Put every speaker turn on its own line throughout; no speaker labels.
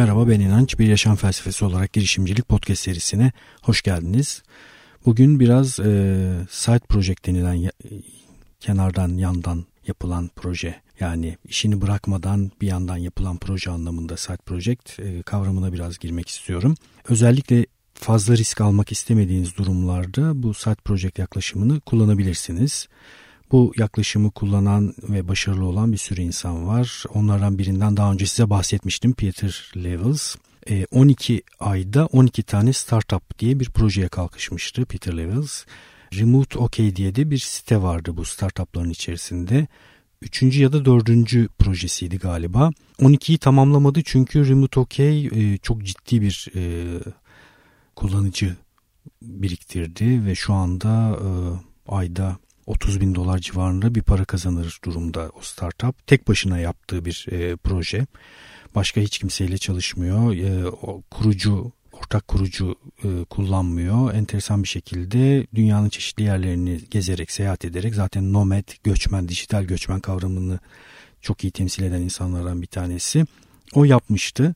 Merhaba ben İnanç. Bir yaşam felsefesi olarak girişimcilik podcast serisine hoş geldiniz. Bugün biraz e, side project denilen ya, kenardan yandan yapılan proje yani işini bırakmadan bir yandan yapılan proje anlamında side project e, kavramına biraz girmek istiyorum. Özellikle fazla risk almak istemediğiniz durumlarda bu side project yaklaşımını kullanabilirsiniz. Bu yaklaşımı kullanan ve başarılı olan bir sürü insan var. Onlardan birinden daha önce size bahsetmiştim Peter Levels. 12 e, ayda 12 tane startup diye bir projeye kalkışmıştı Peter Levels. Remote OK diye de bir site vardı bu startupların içerisinde. Üçüncü ya da dördüncü projesiydi galiba. 12'yi tamamlamadı çünkü Remote OK e, çok ciddi bir e, kullanıcı biriktirdi ve şu anda ayda 30 bin dolar civarında bir para kazanır durumda o startup. Tek başına yaptığı bir e, proje. Başka hiç kimseyle çalışmıyor. E, o kurucu ortak kurucu e, kullanmıyor. Enteresan bir şekilde dünyanın çeşitli yerlerini gezerek, seyahat ederek zaten nomad, göçmen, dijital göçmen kavramını çok iyi temsil eden insanlardan bir tanesi. O yapmıştı.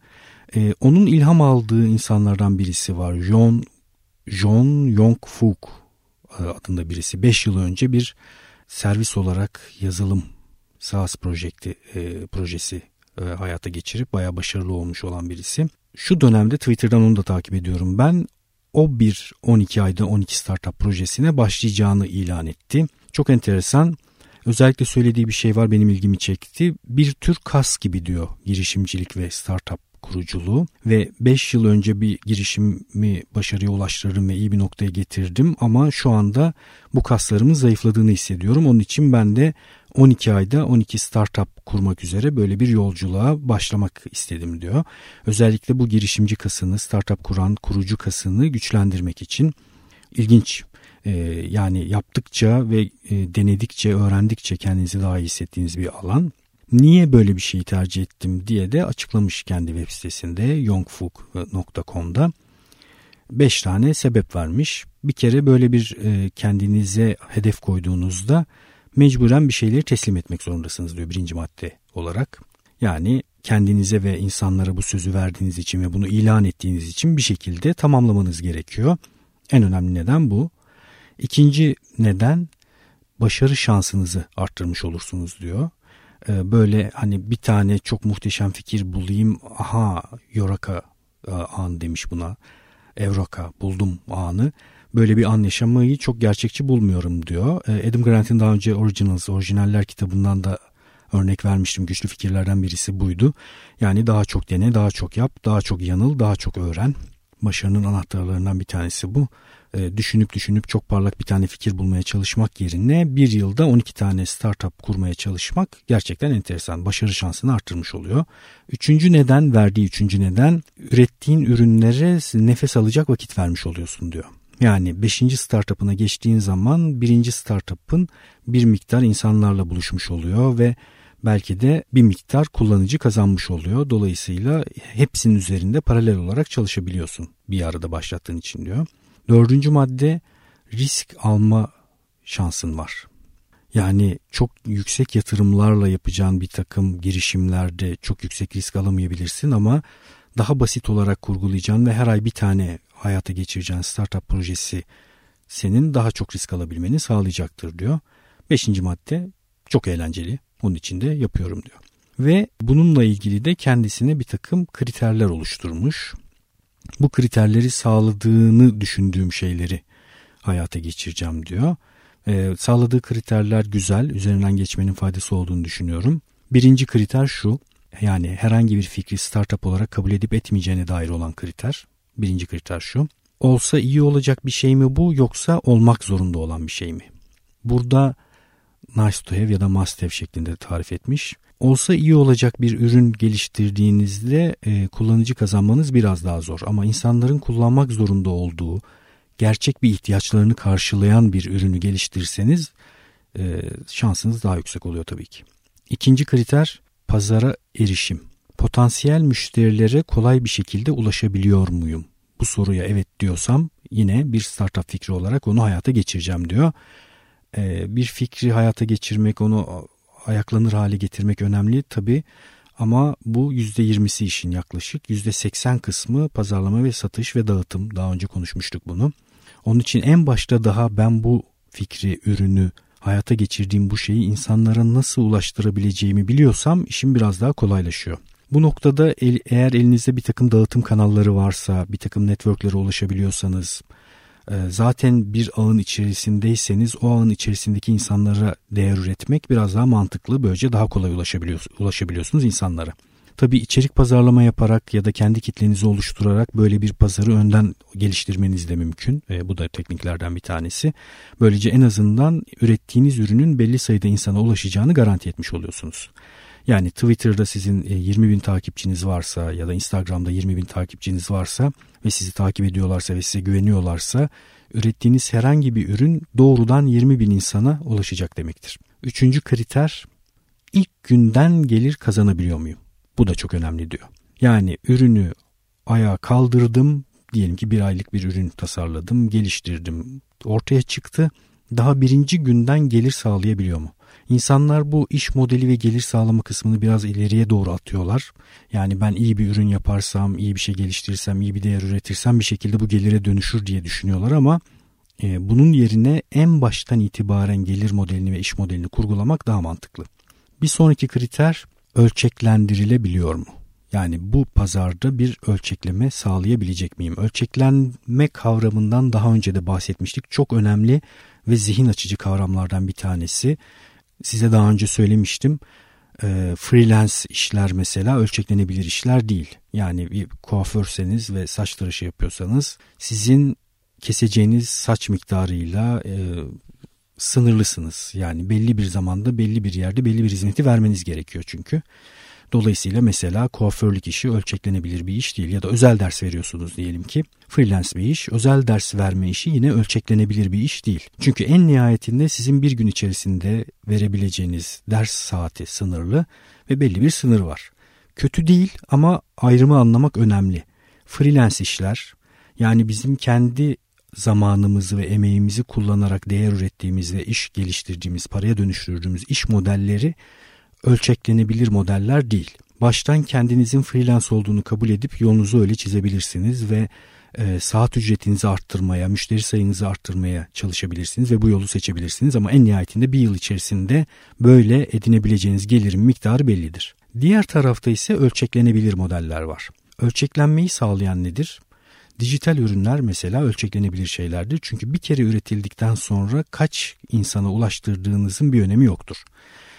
E, onun ilham aldığı insanlardan birisi var. John John Yong-Fook e, adında birisi 5 yıl önce bir servis olarak yazılım SaaS projekti, e, projesi e, hayata geçirip baya başarılı olmuş olan birisi. Şu dönemde Twitter'dan onu da takip ediyorum ben. O bir 12 ayda 12 startup projesine başlayacağını ilan etti. Çok enteresan. Özellikle söylediği bir şey var benim ilgimi çekti. Bir tür kas gibi diyor girişimcilik ve startup kuruculuğu ve 5 yıl önce bir girişimi başarıya ulaştırdım ve iyi bir noktaya getirdim ama şu anda bu kaslarımın zayıfladığını hissediyorum. Onun için ben de 12 ayda 12 startup kurmak üzere böyle bir yolculuğa başlamak istedim diyor. Özellikle bu girişimci kasını, startup kuran kurucu kasını güçlendirmek için ilginç ee, yani yaptıkça ve e, denedikçe, öğrendikçe kendinizi daha iyi hissettiğiniz bir alan. Niye böyle bir şeyi tercih ettim diye de açıklamış kendi web sitesinde yongfuk.com'da. Beş tane sebep vermiş. Bir kere böyle bir e, kendinize hedef koyduğunuzda mecburen bir şeyleri teslim etmek zorundasınız diyor birinci madde olarak. Yani kendinize ve insanlara bu sözü verdiğiniz için ve bunu ilan ettiğiniz için bir şekilde tamamlamanız gerekiyor. En önemli neden bu. İkinci neden başarı şansınızı arttırmış olursunuz diyor. Ee, böyle hani bir tane çok muhteşem fikir bulayım aha yoraka e, an demiş buna evraka buldum anı böyle bir an yaşamayı çok gerçekçi bulmuyorum diyor. Ee, Adam Grant'in daha önce Originals, orijinaller kitabından da örnek vermiştim. Güçlü fikirlerden birisi buydu. Yani daha çok dene, daha çok yap, daha çok yanıl, daha çok öğren. Başarının anahtarlarından bir tanesi bu. E, düşünüp düşünüp çok parlak bir tane fikir bulmaya çalışmak yerine bir yılda 12 tane startup kurmaya çalışmak gerçekten enteresan. Başarı şansını arttırmış oluyor. Üçüncü neden verdiği üçüncü neden ürettiğin ürünlere nefes alacak vakit vermiş oluyorsun diyor. Yani 5. startup'ına geçtiğin zaman birinci startup'ın bir miktar insanlarla buluşmuş oluyor ve belki de bir miktar kullanıcı kazanmış oluyor. Dolayısıyla hepsinin üzerinde paralel olarak çalışabiliyorsun bir arada başlattığın için diyor. Dördüncü madde risk alma şansın var. Yani çok yüksek yatırımlarla yapacağın bir takım girişimlerde çok yüksek risk alamayabilirsin ama daha basit olarak kurgulayacağın ve her ay bir tane hayata geçireceğin startup projesi senin daha çok risk alabilmeni sağlayacaktır diyor. Beşinci madde çok eğlenceli. Onun için de yapıyorum diyor. Ve bununla ilgili de kendisine bir takım kriterler oluşturmuş bu kriterleri sağladığını düşündüğüm şeyleri hayata geçireceğim diyor. Ee, sağladığı kriterler güzel, üzerinden geçmenin faydası olduğunu düşünüyorum. Birinci kriter şu, yani herhangi bir fikri startup olarak kabul edip etmeyeceğine dair olan kriter. Birinci kriter şu, olsa iyi olacak bir şey mi bu yoksa olmak zorunda olan bir şey mi? Burada nice to have ya da must have şeklinde tarif etmiş olsa iyi olacak bir ürün geliştirdiğinizde e, kullanıcı kazanmanız biraz daha zor. Ama insanların kullanmak zorunda olduğu gerçek bir ihtiyaçlarını karşılayan bir ürünü geliştirirseniz e, şansınız daha yüksek oluyor tabii ki. İkinci kriter pazara erişim. Potansiyel müşterilere kolay bir şekilde ulaşabiliyor muyum? Bu soruya evet diyorsam yine bir startup fikri olarak onu hayata geçireceğim diyor. Ee, bir fikri hayata geçirmek, onu ayaklanır hale getirmek önemli tabi Ama bu %20'si işin yaklaşık. %80 kısmı pazarlama ve satış ve dağıtım. Daha önce konuşmuştuk bunu. Onun için en başta daha ben bu fikri, ürünü, hayata geçirdiğim bu şeyi insanlara nasıl ulaştırabileceğimi biliyorsam işim biraz daha kolaylaşıyor. Bu noktada eğer elinizde bir takım dağıtım kanalları varsa, bir takım networklere ulaşabiliyorsanız, e, zaten bir ağın içerisindeyseniz o ağın içerisindeki insanlara değer üretmek biraz daha mantıklı. Böylece daha kolay ulaşabiliyorsunuz, ulaşabiliyorsunuz insanlara. Tabii içerik pazarlama yaparak ya da kendi kitlenizi oluşturarak böyle bir pazarı önden geliştirmeniz de mümkün. E, bu da tekniklerden bir tanesi. Böylece en azından ürettiğiniz ürünün belli sayıda insana ulaşacağını garanti etmiş oluyorsunuz. Yani Twitter'da sizin 20 e, bin takipçiniz varsa ya da Instagram'da 20 bin takipçiniz varsa ve sizi takip ediyorlarsa ve size güveniyorlarsa ürettiğiniz herhangi bir ürün doğrudan 20 bin insana ulaşacak demektir. Üçüncü kriter ilk günden gelir kazanabiliyor muyum? Bu da çok önemli diyor. Yani ürünü ayağa kaldırdım. Diyelim ki bir aylık bir ürün tasarladım, geliştirdim, ortaya çıktı. Daha birinci günden gelir sağlayabiliyor mu? İnsanlar bu iş modeli ve gelir sağlama kısmını biraz ileriye doğru atıyorlar. Yani ben iyi bir ürün yaparsam, iyi bir şey geliştirirsem, iyi bir değer üretirsem bir şekilde bu gelire dönüşür diye düşünüyorlar ama e, bunun yerine en baştan itibaren gelir modelini ve iş modelini kurgulamak daha mantıklı. Bir sonraki kriter ölçeklendirilebiliyor mu? Yani bu pazarda bir ölçekleme sağlayabilecek miyim? Ölçeklenme kavramından daha önce de bahsetmiştik. Çok önemli ve zihin açıcı kavramlardan bir tanesi. Size daha önce söylemiştim. E, freelance işler mesela ölçeklenebilir işler değil. Yani bir kuaförseniz ve saç tıraşı yapıyorsanız sizin keseceğiniz saç miktarıyla e, sınırlısınız. Yani belli bir zamanda belli bir yerde belli bir hizmeti vermeniz gerekiyor çünkü. Dolayısıyla mesela kuaförlük işi ölçeklenebilir bir iş değil ya da özel ders veriyorsunuz diyelim ki freelance bir iş. Özel ders verme işi yine ölçeklenebilir bir iş değil. Çünkü en nihayetinde sizin bir gün içerisinde verebileceğiniz ders saati sınırlı ve belli bir sınır var. Kötü değil ama ayrımı anlamak önemli. Freelance işler yani bizim kendi zamanımızı ve emeğimizi kullanarak değer ürettiğimiz ve iş geliştirdiğimiz, paraya dönüştürdüğümüz iş modelleri ölçeklenebilir modeller değil. Baştan kendinizin freelance olduğunu kabul edip yolunuzu öyle çizebilirsiniz ve e, saat ücretinizi arttırmaya, müşteri sayınızı arttırmaya çalışabilirsiniz ve bu yolu seçebilirsiniz ama en nihayetinde bir yıl içerisinde böyle edinebileceğiniz gelirin miktarı bellidir. Diğer tarafta ise ölçeklenebilir modeller var. Ölçeklenmeyi sağlayan nedir? Dijital ürünler mesela ölçeklenebilir şeylerdir. Çünkü bir kere üretildikten sonra kaç insana ulaştırdığınızın bir önemi yoktur.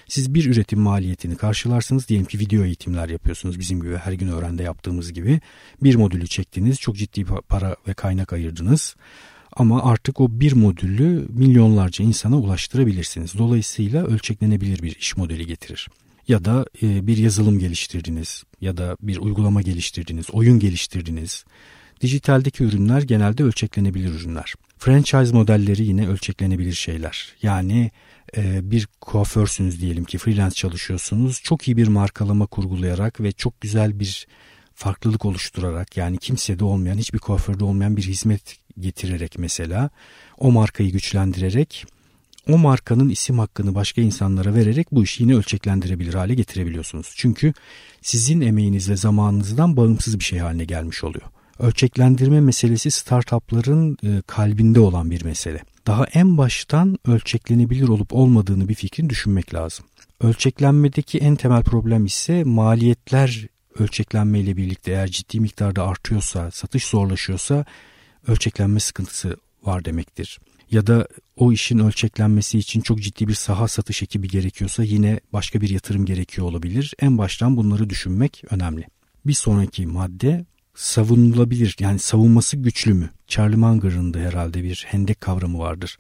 Siz bir üretim maliyetini karşılarsınız. Diyelim ki video eğitimler yapıyorsunuz bizim gibi her gün öğrende yaptığımız gibi. Bir modülü çektiniz. Çok ciddi para ve kaynak ayırdınız. Ama artık o bir modülü milyonlarca insana ulaştırabilirsiniz. Dolayısıyla ölçeklenebilir bir iş modeli getirir ya da e, bir yazılım geliştirdiniz ya da bir uygulama geliştirdiniz, oyun geliştirdiniz. Dijitaldeki ürünler genelde ölçeklenebilir ürünler. Franchise modelleri yine ölçeklenebilir şeyler. Yani e, bir kuaförsünüz diyelim ki freelance çalışıyorsunuz. Çok iyi bir markalama kurgulayarak ve çok güzel bir farklılık oluşturarak yani kimsede olmayan hiçbir kuaförde olmayan bir hizmet getirerek mesela o markayı güçlendirerek o markanın isim hakkını başka insanlara vererek bu işi yine ölçeklendirebilir hale getirebiliyorsunuz. Çünkü sizin emeğiniz ve zamanınızdan bağımsız bir şey haline gelmiş oluyor. Ölçeklendirme meselesi startupların e, kalbinde olan bir mesele. Daha en baştan ölçeklenebilir olup olmadığını bir fikrin düşünmek lazım. Ölçeklenmedeki en temel problem ise maliyetler ölçeklenme ile birlikte eğer ciddi miktarda artıyorsa, satış zorlaşıyorsa ölçeklenme sıkıntısı var demektir. Ya da o işin ölçeklenmesi için çok ciddi bir saha satış ekibi gerekiyorsa yine başka bir yatırım gerekiyor olabilir. En baştan bunları düşünmek önemli. Bir sonraki madde savunulabilir yani savunması güçlü mü? Charlie Munger'ın da herhalde bir hendek kavramı vardır.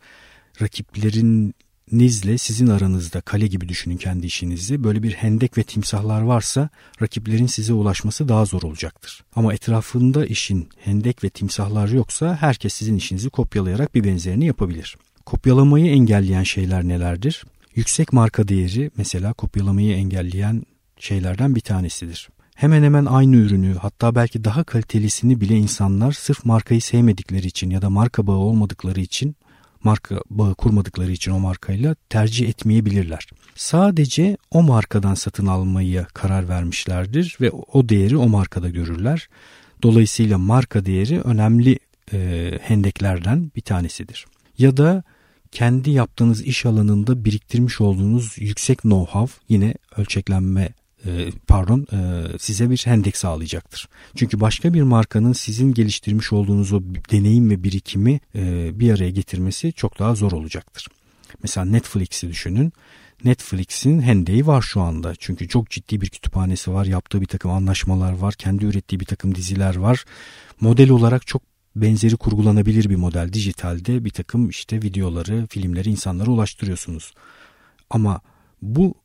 Rakiplerinizle sizin aranızda kale gibi düşünün kendi işinizi. Böyle bir hendek ve timsahlar varsa rakiplerin size ulaşması daha zor olacaktır. Ama etrafında işin hendek ve timsahlar yoksa herkes sizin işinizi kopyalayarak bir benzerini yapabilir. Kopyalamayı engelleyen şeyler nelerdir? Yüksek marka değeri mesela kopyalamayı engelleyen şeylerden bir tanesidir hemen hemen aynı ürünü hatta belki daha kalitelisini bile insanlar sırf markayı sevmedikleri için ya da marka bağı olmadıkları için marka bağı kurmadıkları için o markayla tercih etmeyebilirler. Sadece o markadan satın almayı karar vermişlerdir ve o değeri o markada görürler. Dolayısıyla marka değeri önemli e, hendeklerden bir tanesidir. Ya da kendi yaptığınız iş alanında biriktirmiş olduğunuz yüksek know-how yine ölçeklenme pardon e, size bir hendek sağlayacaktır. Çünkü başka bir markanın sizin geliştirmiş olduğunuz o deneyim ve birikimi e, bir araya getirmesi çok daha zor olacaktır. Mesela Netflix'i düşünün. Netflix'in hendeği var şu anda. Çünkü çok ciddi bir kütüphanesi var. Yaptığı bir takım anlaşmalar var. Kendi ürettiği bir takım diziler var. Model olarak çok benzeri kurgulanabilir bir model. Dijitalde bir takım işte videoları, filmleri insanlara ulaştırıyorsunuz. Ama bu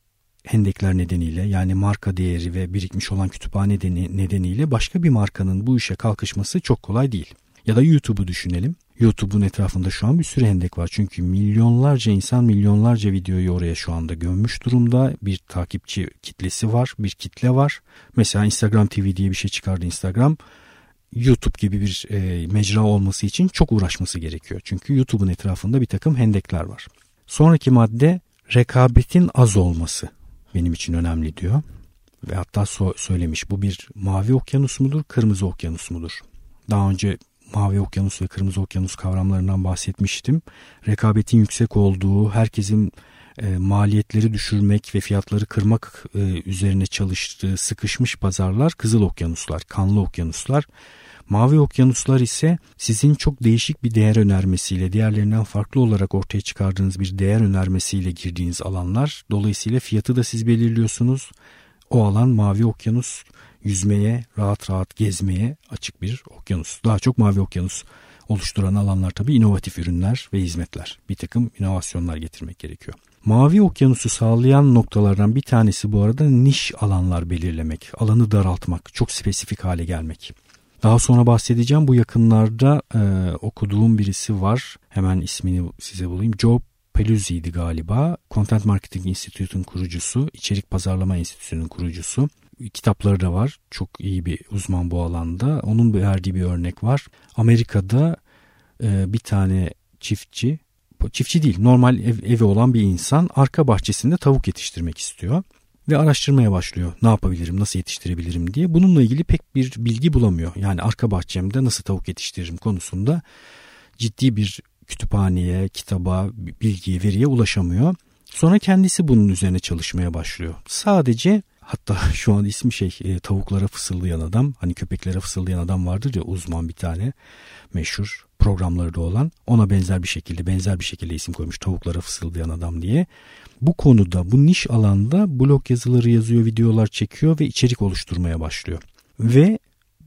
hendekler nedeniyle yani marka değeri ve birikmiş olan kütüphane nedeniyle başka bir markanın bu işe kalkışması çok kolay değil. Ya da YouTube'u düşünelim. YouTube'un etrafında şu an bir sürü hendek var. Çünkü milyonlarca insan milyonlarca videoyu oraya şu anda gömmüş durumda. Bir takipçi kitlesi var, bir kitle var. Mesela Instagram TV diye bir şey çıkardı Instagram. YouTube gibi bir e, mecra olması için çok uğraşması gerekiyor. Çünkü YouTube'un etrafında bir takım hendekler var. Sonraki madde rekabetin az olması benim için önemli diyor. Ve hatta so- söylemiş bu bir mavi okyanus mudur, kırmızı okyanus mudur? Daha önce mavi okyanus ve kırmızı okyanus kavramlarından bahsetmiştim. Rekabetin yüksek olduğu, herkesin e, maliyetleri düşürmek ve fiyatları kırmak e, üzerine çalıştığı sıkışmış pazarlar kızıl okyanuslar, kanlı okyanuslar. Mavi okyanuslar ise sizin çok değişik bir değer önermesiyle, diğerlerinden farklı olarak ortaya çıkardığınız bir değer önermesiyle girdiğiniz alanlar. Dolayısıyla fiyatı da siz belirliyorsunuz. O alan mavi okyanus yüzmeye, rahat rahat gezmeye açık bir okyanus. Daha çok mavi okyanus oluşturan alanlar tabii inovatif ürünler ve hizmetler. Bir takım inovasyonlar getirmek gerekiyor. Mavi okyanusu sağlayan noktalardan bir tanesi bu arada niş alanlar belirlemek, alanı daraltmak, çok spesifik hale gelmek. Daha sonra bahsedeceğim. Bu yakınlarda e, okuduğum birisi var. Hemen ismini size bulayım. Joe Peluzzi'ydi galiba. Content Marketing Institute'un kurucusu, içerik pazarlama enstitüsünün kurucusu. Kitapları da var. Çok iyi bir uzman bu alanda. Onun verdiği bir örnek var. Amerika'da e, bir tane çiftçi, çiftçi değil normal ev, evi olan bir insan arka bahçesinde tavuk yetiştirmek istiyor ve araştırmaya başlıyor. Ne yapabilirim, nasıl yetiştirebilirim diye. Bununla ilgili pek bir bilgi bulamıyor. Yani arka bahçemde nasıl tavuk yetiştiririm konusunda ciddi bir kütüphaneye, kitaba, bilgiye, veriye ulaşamıyor. Sonra kendisi bunun üzerine çalışmaya başlıyor. Sadece hatta şu an ismi şey e, tavuklara fısıldayan adam hani köpeklere fısıldayan adam vardır ya uzman bir tane meşhur programları da olan ona benzer bir şekilde benzer bir şekilde isim koymuş tavuklara fısıldayan adam diye bu konuda bu niş alanda blog yazıları yazıyor, videolar çekiyor ve içerik oluşturmaya başlıyor. Ve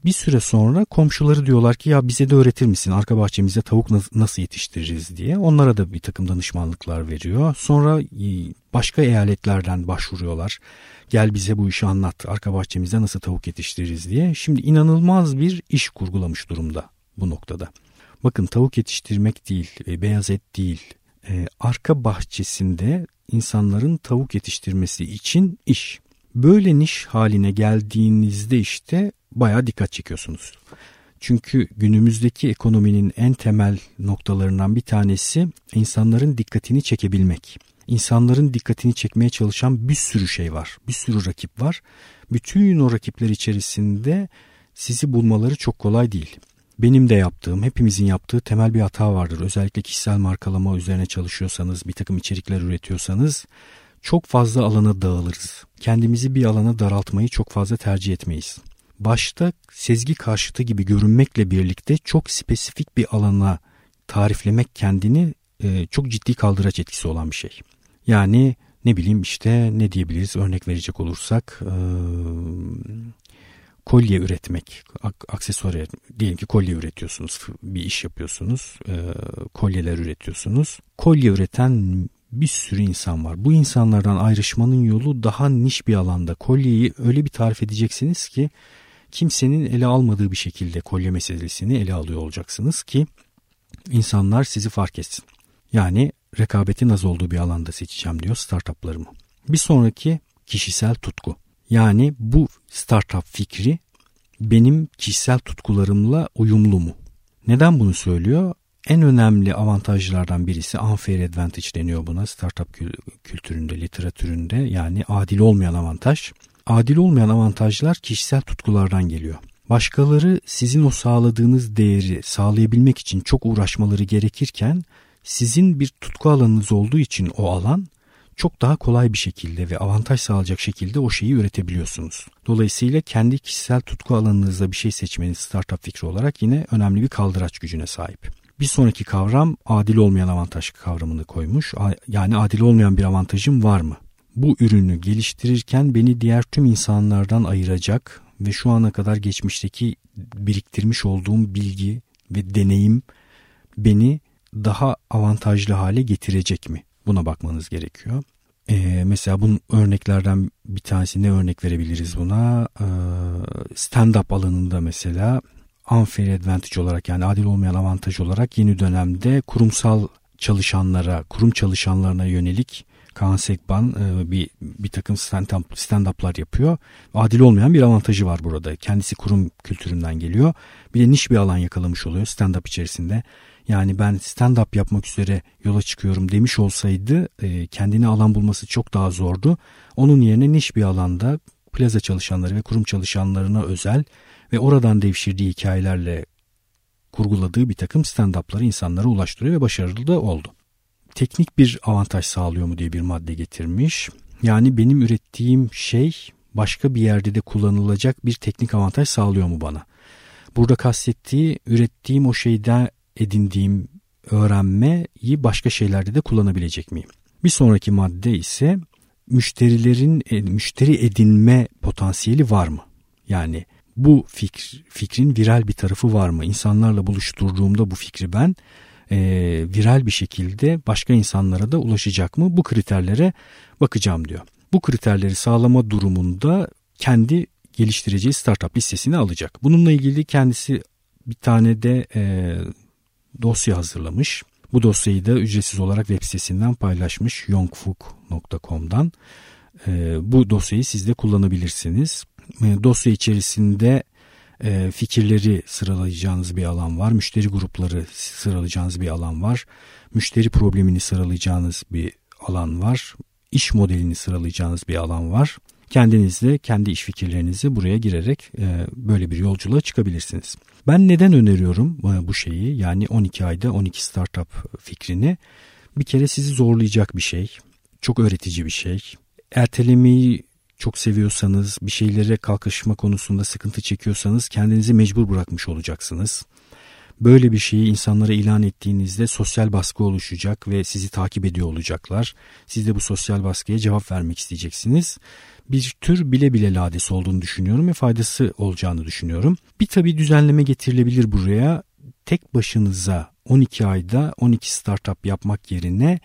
bir süre sonra komşuları diyorlar ki ya bize de öğretir misin arka bahçemizde tavuk nasıl yetiştiririz diye. Onlara da bir takım danışmanlıklar veriyor. Sonra başka eyaletlerden başvuruyorlar. Gel bize bu işi anlat arka bahçemizde nasıl tavuk yetiştiririz diye. Şimdi inanılmaz bir iş kurgulamış durumda bu noktada. Bakın tavuk yetiştirmek değil, e, beyaz et değil, e, arka bahçesinde insanların tavuk yetiştirmesi için iş. Böyle niş haline geldiğinizde işte baya dikkat çekiyorsunuz. Çünkü günümüzdeki ekonominin en temel noktalarından bir tanesi insanların dikkatini çekebilmek. İnsanların dikkatini çekmeye çalışan bir sürü şey var. Bir sürü rakip var. Bütün o rakipler içerisinde sizi bulmaları çok kolay değil. Benim de yaptığım, hepimizin yaptığı temel bir hata vardır. Özellikle kişisel markalama üzerine çalışıyorsanız, bir takım içerikler üretiyorsanız çok fazla alana dağılırız. Kendimizi bir alana daraltmayı çok fazla tercih etmeyiz. Başta sezgi karşıtı gibi görünmekle birlikte çok spesifik bir alana tariflemek kendini e, çok ciddi kaldıraç etkisi olan bir şey. Yani ne bileyim işte ne diyebiliriz örnek verecek olursak e, kolye üretmek, aksesuar diyelim ki kolye üretiyorsunuz, bir iş yapıyorsunuz, e, kolyeler üretiyorsunuz. Kolye üreten bir sürü insan var. Bu insanlardan ayrışmanın yolu daha niş bir alanda. Kolyeyi öyle bir tarif edeceksiniz ki kimsenin ele almadığı bir şekilde kolye meselesini ele alıyor olacaksınız ki insanlar sizi fark etsin. Yani rekabetin az olduğu bir alanda seçeceğim diyor startuplarımı. Bir sonraki kişisel tutku. Yani bu startup fikri benim kişisel tutkularımla uyumlu mu? Neden bunu söylüyor? en önemli avantajlardan birisi unfair advantage deniyor buna startup kültüründe, literatüründe yani adil olmayan avantaj. Adil olmayan avantajlar kişisel tutkulardan geliyor. Başkaları sizin o sağladığınız değeri sağlayabilmek için çok uğraşmaları gerekirken sizin bir tutku alanınız olduğu için o alan çok daha kolay bir şekilde ve avantaj sağlayacak şekilde o şeyi üretebiliyorsunuz. Dolayısıyla kendi kişisel tutku alanınızda bir şey seçmeniz startup fikri olarak yine önemli bir kaldıraç gücüne sahip. Bir sonraki kavram adil olmayan avantaj kavramını koymuş. Yani adil olmayan bir avantajım var mı? Bu ürünü geliştirirken beni diğer tüm insanlardan ayıracak ve şu ana kadar geçmişteki biriktirmiş olduğum bilgi ve deneyim beni daha avantajlı hale getirecek mi? Buna bakmanız gerekiyor. Ee, mesela bunun örneklerden bir tanesi ne örnek verebiliriz buna? Ee, stand-up alanında mesela unfair advantage olarak yani adil olmayan avantaj olarak yeni dönemde kurumsal çalışanlara, kurum çalışanlarına yönelik Kaan Sekban e, bir, bir takım stand-up'lar yapıyor. Adil olmayan bir avantajı var burada. Kendisi kurum kültüründen geliyor. Bir de niş bir alan yakalamış oluyor stand-up içerisinde. Yani ben stand-up yapmak üzere yola çıkıyorum demiş olsaydı e, kendine alan bulması çok daha zordu. Onun yerine niş bir alanda plaza çalışanları ve kurum çalışanlarına özel ve oradan devşirdiği hikayelerle kurguladığı bir takım stand-up'ları insanlara ulaştırıyor ve başarılı da oldu. Teknik bir avantaj sağlıyor mu diye bir madde getirmiş. Yani benim ürettiğim şey başka bir yerde de kullanılacak bir teknik avantaj sağlıyor mu bana? Burada kastettiği ürettiğim o şeyden edindiğim öğrenmeyi başka şeylerde de kullanabilecek miyim? Bir sonraki madde ise müşterilerin e, müşteri edinme potansiyeli var mı? Yani bu fikir, fikrin viral bir tarafı var mı? İnsanlarla buluşturduğumda bu fikri ben e, viral bir şekilde başka insanlara da ulaşacak mı? Bu kriterlere bakacağım diyor. Bu kriterleri sağlama durumunda kendi geliştireceği startup listesini alacak. Bununla ilgili kendisi bir tane de e, dosya hazırlamış. Bu dosyayı da ücretsiz olarak web sitesinden paylaşmış yongfuk.com'dan. E, bu dosyayı siz de kullanabilirsiniz. E, dosya içerisinde e, fikirleri sıralayacağınız bir alan var. Müşteri grupları sıralayacağınız bir alan var. Müşteri problemini sıralayacağınız bir alan var. İş modelini sıralayacağınız bir alan var. Kendiniz kendi iş fikirlerinizi buraya girerek e, böyle bir yolculuğa çıkabilirsiniz. Ben neden öneriyorum e, bu şeyi yani 12 ayda 12 startup fikrini? Bir kere sizi zorlayacak bir şey. Çok öğretici bir şey. Ertelemeyi çok seviyorsanız, bir şeylere kalkışma konusunda sıkıntı çekiyorsanız kendinizi mecbur bırakmış olacaksınız. Böyle bir şeyi insanlara ilan ettiğinizde sosyal baskı oluşacak ve sizi takip ediyor olacaklar. Siz de bu sosyal baskıya cevap vermek isteyeceksiniz. Bir tür bile bile ladesi olduğunu düşünüyorum ve faydası olacağını düşünüyorum. Bir tabi düzenleme getirilebilir buraya. Tek başınıza 12 ayda 12 startup yapmak yerine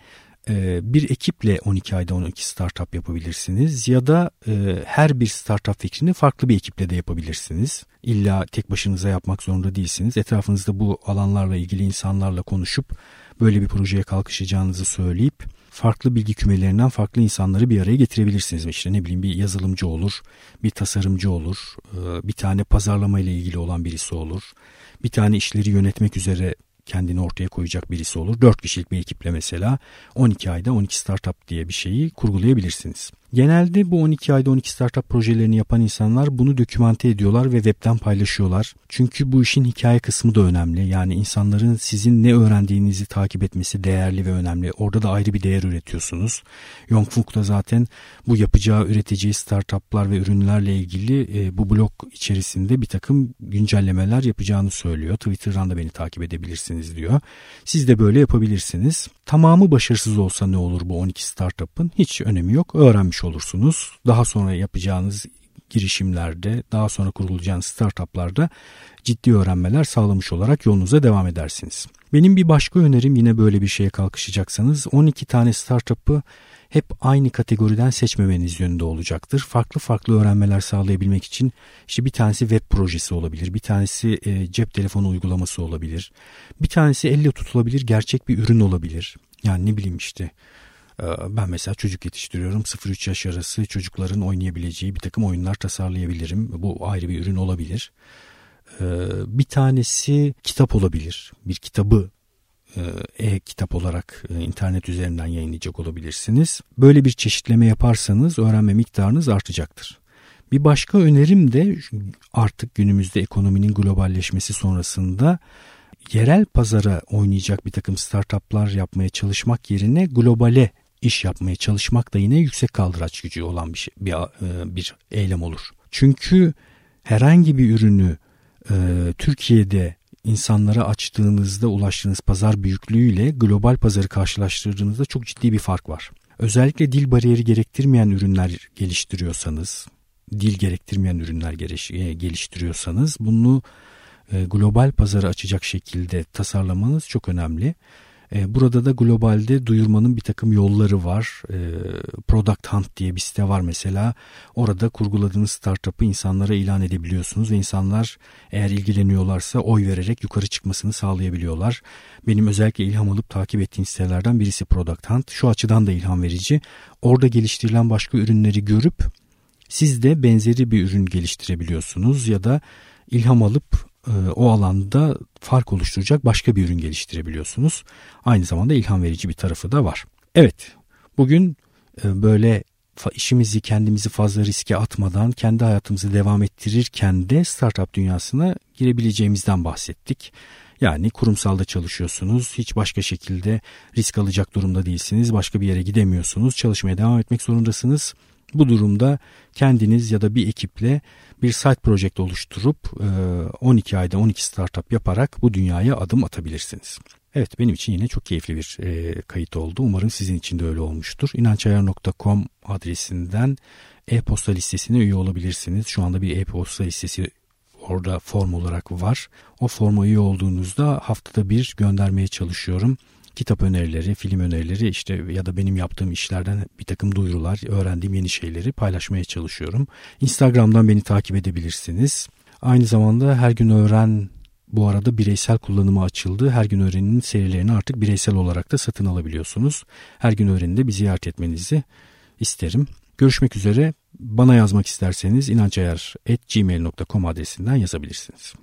bir ekiple 12 ayda 12 startup yapabilirsiniz ya da e, her bir startup fikrini farklı bir ekiple de yapabilirsiniz. İlla tek başınıza yapmak zorunda değilsiniz. Etrafınızda bu alanlarla ilgili insanlarla konuşup böyle bir projeye kalkışacağınızı söyleyip farklı bilgi kümelerinden farklı insanları bir araya getirebilirsiniz. İşte ne bileyim bir yazılımcı olur, bir tasarımcı olur, e, bir tane pazarlama ile ilgili olan birisi olur, bir tane işleri yönetmek üzere kendini ortaya koyacak birisi olur. 4 kişilik bir ekiple mesela 12 ayda 12 startup diye bir şeyi kurgulayabilirsiniz. Genelde bu 12 ayda 12 startup projelerini yapan insanlar bunu dokümante ediyorlar ve webten paylaşıyorlar. Çünkü bu işin hikaye kısmı da önemli. Yani insanların sizin ne öğrendiğinizi takip etmesi değerli ve önemli. Orada da ayrı bir değer üretiyorsunuz. Yongfuk da zaten bu yapacağı üreteceği startuplar ve ürünlerle ilgili e, bu blog içerisinde bir takım güncellemeler yapacağını söylüyor. Twitter'dan da beni takip edebilirsiniz diyor. Siz de böyle yapabilirsiniz. Tamamı başarısız olsa ne olur bu 12 startup'ın? Hiç önemi yok. Öğrenmiş olursunuz. Daha sonra yapacağınız girişimlerde, daha sonra kurulacağınız startuplarda ciddi öğrenmeler sağlamış olarak yolunuza devam edersiniz. Benim bir başka önerim yine böyle bir şeye kalkışacaksanız 12 tane startup'ı hep aynı kategoriden seçmemeniz yönünde olacaktır. Farklı farklı öğrenmeler sağlayabilmek için işte bir tanesi web projesi olabilir, bir tanesi e, cep telefonu uygulaması olabilir, bir tanesi elle tutulabilir gerçek bir ürün olabilir. Yani ne bileyim işte ben mesela çocuk yetiştiriyorum 0-3 yaş arası çocukların oynayabileceği bir takım oyunlar tasarlayabilirim. Bu ayrı bir ürün olabilir. E, bir tanesi kitap olabilir. Bir kitabı e-kitap olarak e, internet üzerinden yayınlayacak olabilirsiniz. Böyle bir çeşitleme yaparsanız öğrenme miktarınız artacaktır. Bir başka önerim de artık günümüzde ekonominin globalleşmesi sonrasında yerel pazara oynayacak bir takım startuplar yapmaya çalışmak yerine globale iş yapmaya çalışmak da yine yüksek kaldıraç gücü olan bir, şey, bir, e, bir eylem olur. Çünkü herhangi bir ürünü e, Türkiye'de insanlara açtığınızda ulaştığınız pazar büyüklüğüyle global pazarı karşılaştırdığınızda çok ciddi bir fark var. Özellikle dil bariyeri gerektirmeyen ürünler geliştiriyorsanız, dil gerektirmeyen ürünler e, geliştiriyorsanız bunu e, global pazarı açacak şekilde tasarlamanız çok önemli. E, burada da globalde duyurmanın bir takım yolları var. E, Product Hunt diye bir site var mesela. Orada kurguladığınız startup'ı insanlara ilan edebiliyorsunuz ve insanlar eğer ilgileniyorlarsa oy vererek yukarı çıkmasını sağlayabiliyorlar. Benim özellikle ilham alıp takip ettiğim sitelerden birisi Product Hunt. Şu açıdan da ilham verici. Orada geliştirilen başka ürünleri görüp siz de benzeri bir ürün geliştirebiliyorsunuz ya da ilham alıp o alanda fark oluşturacak başka bir ürün geliştirebiliyorsunuz. Aynı zamanda ilham verici bir tarafı da var. Evet bugün e, böyle işimizi kendimizi fazla riske atmadan kendi hayatımızı devam ettirirken de startup dünyasına girebileceğimizden bahsettik. Yani kurumsalda çalışıyorsunuz, hiç başka şekilde risk alacak durumda değilsiniz, başka bir yere gidemiyorsunuz, çalışmaya devam etmek zorundasınız. Bu durumda kendiniz ya da bir ekiple bir site project oluşturup 12 e, ayda 12 startup yaparak bu dünyaya adım atabilirsiniz. Evet benim için yine çok keyifli bir e, kayıt oldu. Umarım sizin için de öyle olmuştur. İnançayar.com adresinden e-posta listesine üye olabilirsiniz. Şu anda bir e-posta listesi orada form olarak var. O forma üye olduğunuzda haftada bir göndermeye çalışıyorum kitap önerileri, film önerileri işte ya da benim yaptığım işlerden bir takım duyurular, öğrendiğim yeni şeyleri paylaşmaya çalışıyorum. Instagram'dan beni takip edebilirsiniz. Aynı zamanda her gün öğren bu arada bireysel kullanıma açıldı. Her gün öğreninin serilerini artık bireysel olarak da satın alabiliyorsunuz. Her gün öğreninde bir ziyaret etmenizi isterim. Görüşmek üzere. Bana yazmak isterseniz inancayar.gmail.com adresinden yazabilirsiniz.